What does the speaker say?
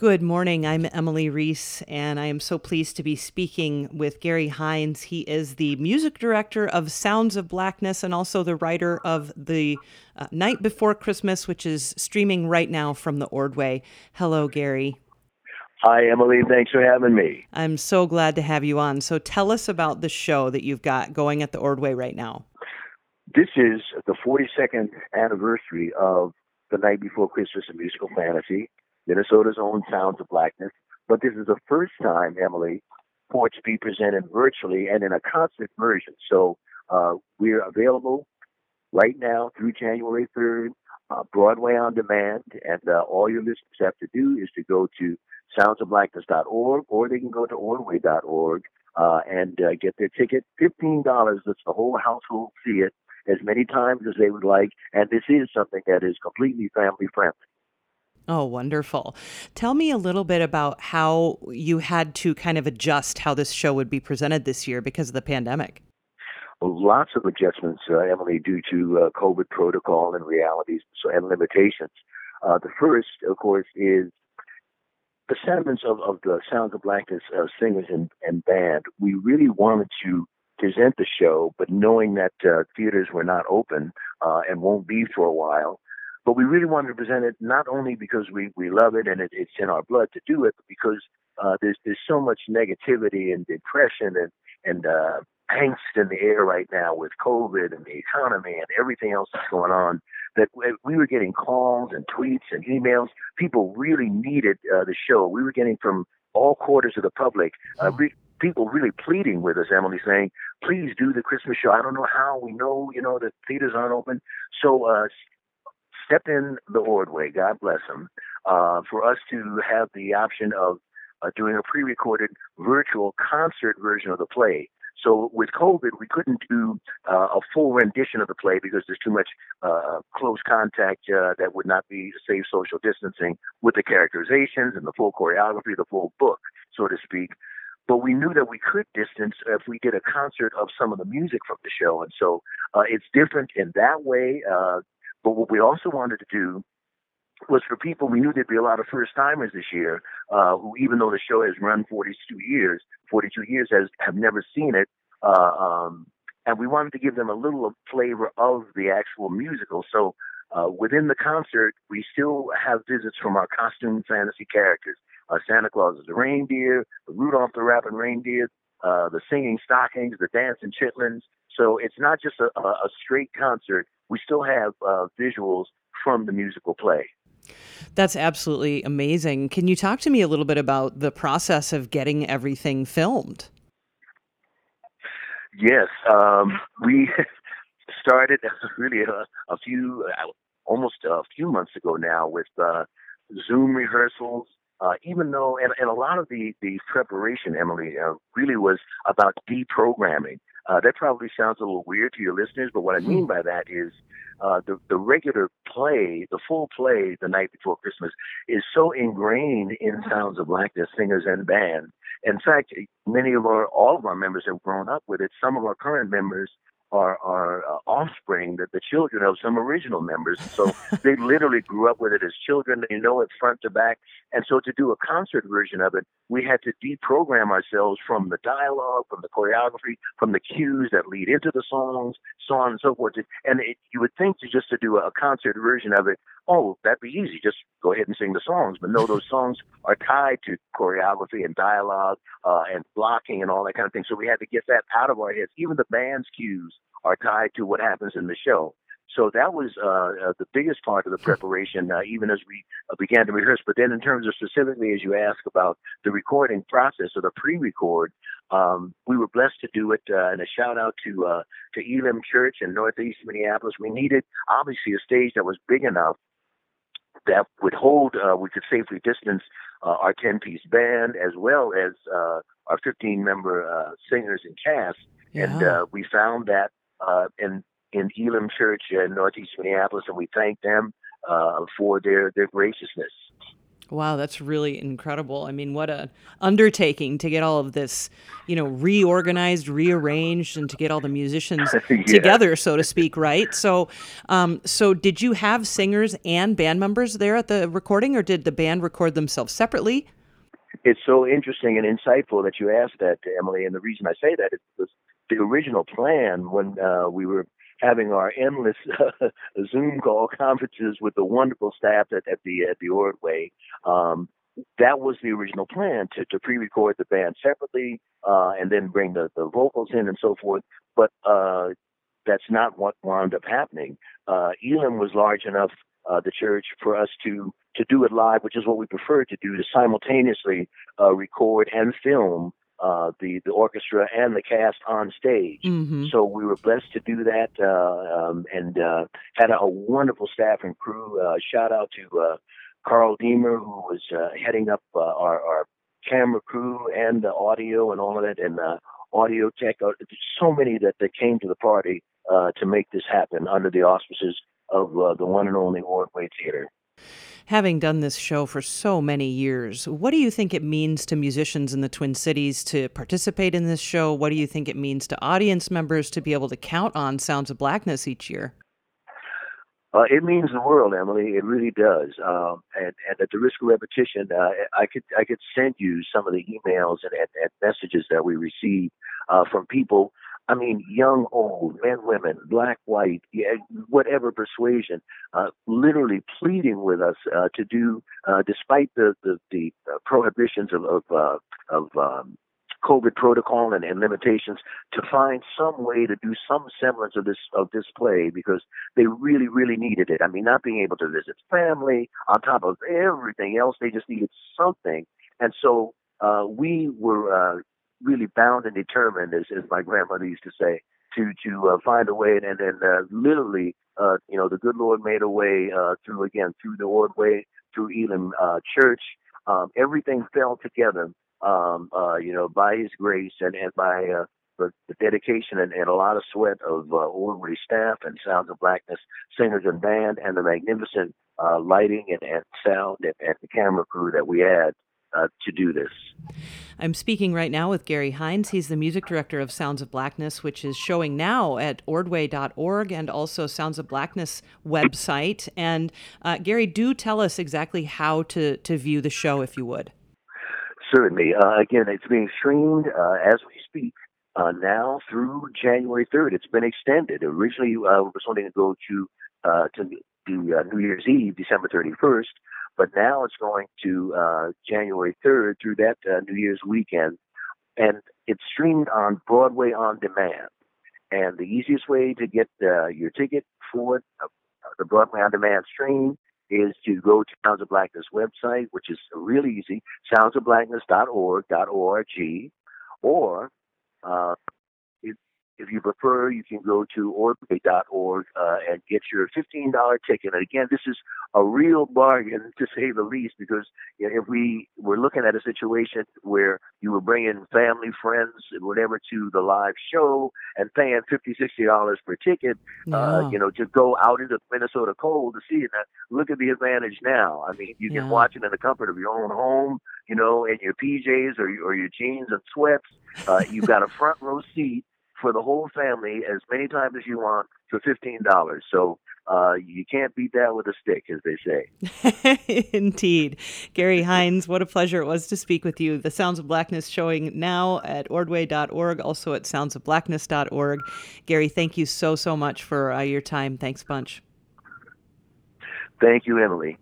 Good morning. I'm Emily Reese, and I am so pleased to be speaking with Gary Hines. He is the music director of Sounds of Blackness and also the writer of The uh, Night Before Christmas, which is streaming right now from the Ordway. Hello, Gary. Hi, Emily. Thanks for having me. I'm so glad to have you on. So tell us about the show that you've got going at the Ordway right now. This is the 42nd anniversary of The Night Before Christmas, a musical fantasy. Minnesota's own Sounds of Blackness. But this is the first time, Emily, for it to be presented virtually and in a concert version. So uh, we're available right now through January 3rd, uh, Broadway on demand, and uh, all your listeners have to do is to go to soundsofblackness.org or they can go to ordway.org uh, and uh, get their ticket. $15, that's the whole household see it as many times as they would like, and this is something that is completely family friendly. Oh, wonderful. Tell me a little bit about how you had to kind of adjust how this show would be presented this year because of the pandemic. Lots of adjustments, uh, Emily, due to uh, COVID protocol and realities and limitations. Uh, the first, of course, is the sentiments of, of the Sounds of Blackness uh, singers and, and band. We really wanted to present the show, but knowing that uh, theaters were not open uh, and won't be for a while, but we really wanted to present it not only because we, we love it and it, it's in our blood to do it, but because uh, there's there's so much negativity and depression and and uh, angst in the air right now with COVID and the economy and everything else that's going on. That we were getting calls and tweets and emails. People really needed uh, the show. We were getting from all quarters of the public. Uh, re- people really pleading with us, Emily, saying, "Please do the Christmas show." I don't know how. We know, you know, the theaters aren't open. So uh, stepped in the Ordway, God bless him, uh, for us to have the option of uh, doing a pre-recorded virtual concert version of the play. So with COVID, we couldn't do uh, a full rendition of the play because there's too much uh, close contact uh, that would not be safe social distancing with the characterizations and the full choreography, the full book, so to speak. But we knew that we could distance if we did a concert of some of the music from the show, and so uh, it's different in that way. But what we also wanted to do was for people, we knew there'd be a lot of first timers this year, uh, who, even though the show has run 42 years, 42 years, has have never seen it. Uh, um, and we wanted to give them a little flavor of the actual musical. So uh, within the concert, we still have visits from our costume fantasy characters. Uh, Santa Claus is the reindeer, Rudolph the rapping reindeer, uh, the singing stockings, the dancing chitlins. So it's not just a, a straight concert we still have uh, visuals from the musical play. That's absolutely amazing. Can you talk to me a little bit about the process of getting everything filmed? Yes, um, we started really a, a, few, almost a few months ago now with uh, Zoom rehearsals. Uh, even though, and, and, a lot of the, the preparation, Emily, uh, really was about deprogramming. Uh, that probably sounds a little weird to your listeners, but what I mean hmm. by that is uh, the the regular play, the full play, the night before Christmas, is so ingrained in Sounds of Blackness singers and band. In fact, many of our all of our members have grown up with it. Some of our current members are are uh, offspring, that the children of some original members. So they literally grew up with it as children. They know it front to back. And so to do a concert version of it, we had to deprogram ourselves from the dialogue, from the choreography, from the cues that lead into the songs, so on and so forth. And it, you would think to just to do a concert version of it, oh, that'd be easy. Just go ahead and sing the songs. But no, those songs are tied to choreography and dialogue uh, and blocking and all that kind of thing. So we had to get that out of our heads. Even the band's cues are tied to what happens in the show. So that was uh, uh, the biggest part of the preparation, uh, even as we uh, began to rehearse. But then, in terms of specifically, as you ask about the recording process or the pre-record, um, we were blessed to do it. Uh, and a shout out to uh, to Elim Church in Northeast Minneapolis. We needed obviously a stage that was big enough that would hold. Uh, we could safely distance uh, our 10-piece band as well as uh, our 15-member singers and cast. Yeah. And we found that uh, in in Elim Church in Northeast Minneapolis, and we thank them uh, for their their graciousness. Wow, that's really incredible. I mean, what a undertaking to get all of this, you know, reorganized, rearranged, and to get all the musicians yeah. together, so to speak, right? So, um, so did you have singers and band members there at the recording, or did the band record themselves separately? It's so interesting and insightful that you asked that, Emily. And the reason I say that is the original plan when uh, we were having our endless uh, Zoom call conferences with the wonderful staff at, at the at the Ordway. Um, that was the original plan to, to pre-record the band separately uh, and then bring the, the vocals in and so forth. But uh, that's not what wound up happening. Uh, Elim was large enough, uh, the church, for us to to do it live, which is what we prefer to do, to simultaneously uh, record and film uh, the the orchestra and the cast on stage. Mm-hmm. So we were blessed to do that, uh, um, and uh, had a, a, wonderful staff and crew. Uh, shout out to uh, Carl Deemer, who was uh, heading up our, our, camera crew and the audio and all of that, and audio tech. so many that, that came to the party to make this happen under the auspices of the one and only Ordway Theater having done this show for so many years, what do you think it means to musicians in the Twin Cities to participate in this show? What do you think it means to audience members to be able to count on Sounds of Blackness each year? Uh, it means the world, Emily. It really does. Um, and, and, at the risk of repetition, uh, I could I could send you some of the emails and, and, and messages that we receive uh, from people I mean, young, old, men, women, black, white, yeah, whatever persuasion, uh, literally pleading with us uh, to do, uh, despite the the, the uh, prohibitions of of, uh, of um, COVID protocol and, and, limitations, to find some way to do some semblance of this of this play because they really, really needed it. I mean, not being able to visit family on top of everything else, they just needed something, and so uh, we were really bound and determined, as, as my grandmother used to say, to to uh, find a way. And then uh, literally, uh, you know, the good Lord made a way uh, through again through the Ordway, through Elim uh, Church. Um, everything fell together, um, uh, you know, by His grace and and by uh, the, the dedication and, and a lot of sweat of uh, Ordway staff and Sounds of Blackness singers and band, and the magnificent uh, lighting and, and sound and, and the camera crew that we had uh, to do this. I'm speaking right now with Gary Hines. He's the music director of Sounds of Blackness, which is showing now at ordway.org and also Sounds of Blackness website. And uh, Gary, do tell us exactly how to, to view the show, if you would. Certainly. Uh, again, it's being streamed uh, as we speak uh, now through January 3rd. It's been extended. Originally, uh, we was going to go to uh, to the New Year's Eve, December 31st. But now it's going to uh, January 3rd through that uh, New Year's weekend, and it's streamed on Broadway on demand. And the easiest way to get uh, your ticket for uh, the Broadway on demand stream is to go to Sounds of Blackness website, which is really easy, soundsofblackness.org, .org, or uh, if you prefer, you can go to ordway.org uh, and get your $15 ticket. And again, this is a real bargain to say the least, because you know, if we were looking at a situation where you were bringing family, friends, and whatever to the live show and paying $50, $60 per ticket, yeah. uh, you know, to go out into Minnesota cold to see it. Now, look at the advantage now. I mean, you can watch it in the comfort of your own home, you know, in your PJs or, or your jeans and sweats. Uh, you've got a front row seat for the whole family as many times as you want for fifteen dollars. So uh, you can't beat that with a stick, as they say. Indeed. Gary Hines, what a pleasure it was to speak with you. The Sounds of Blackness showing now at ordway.org, also at soundsofblackness.org. Gary, thank you so, so much for uh, your time. Thanks bunch. Thank you, Emily.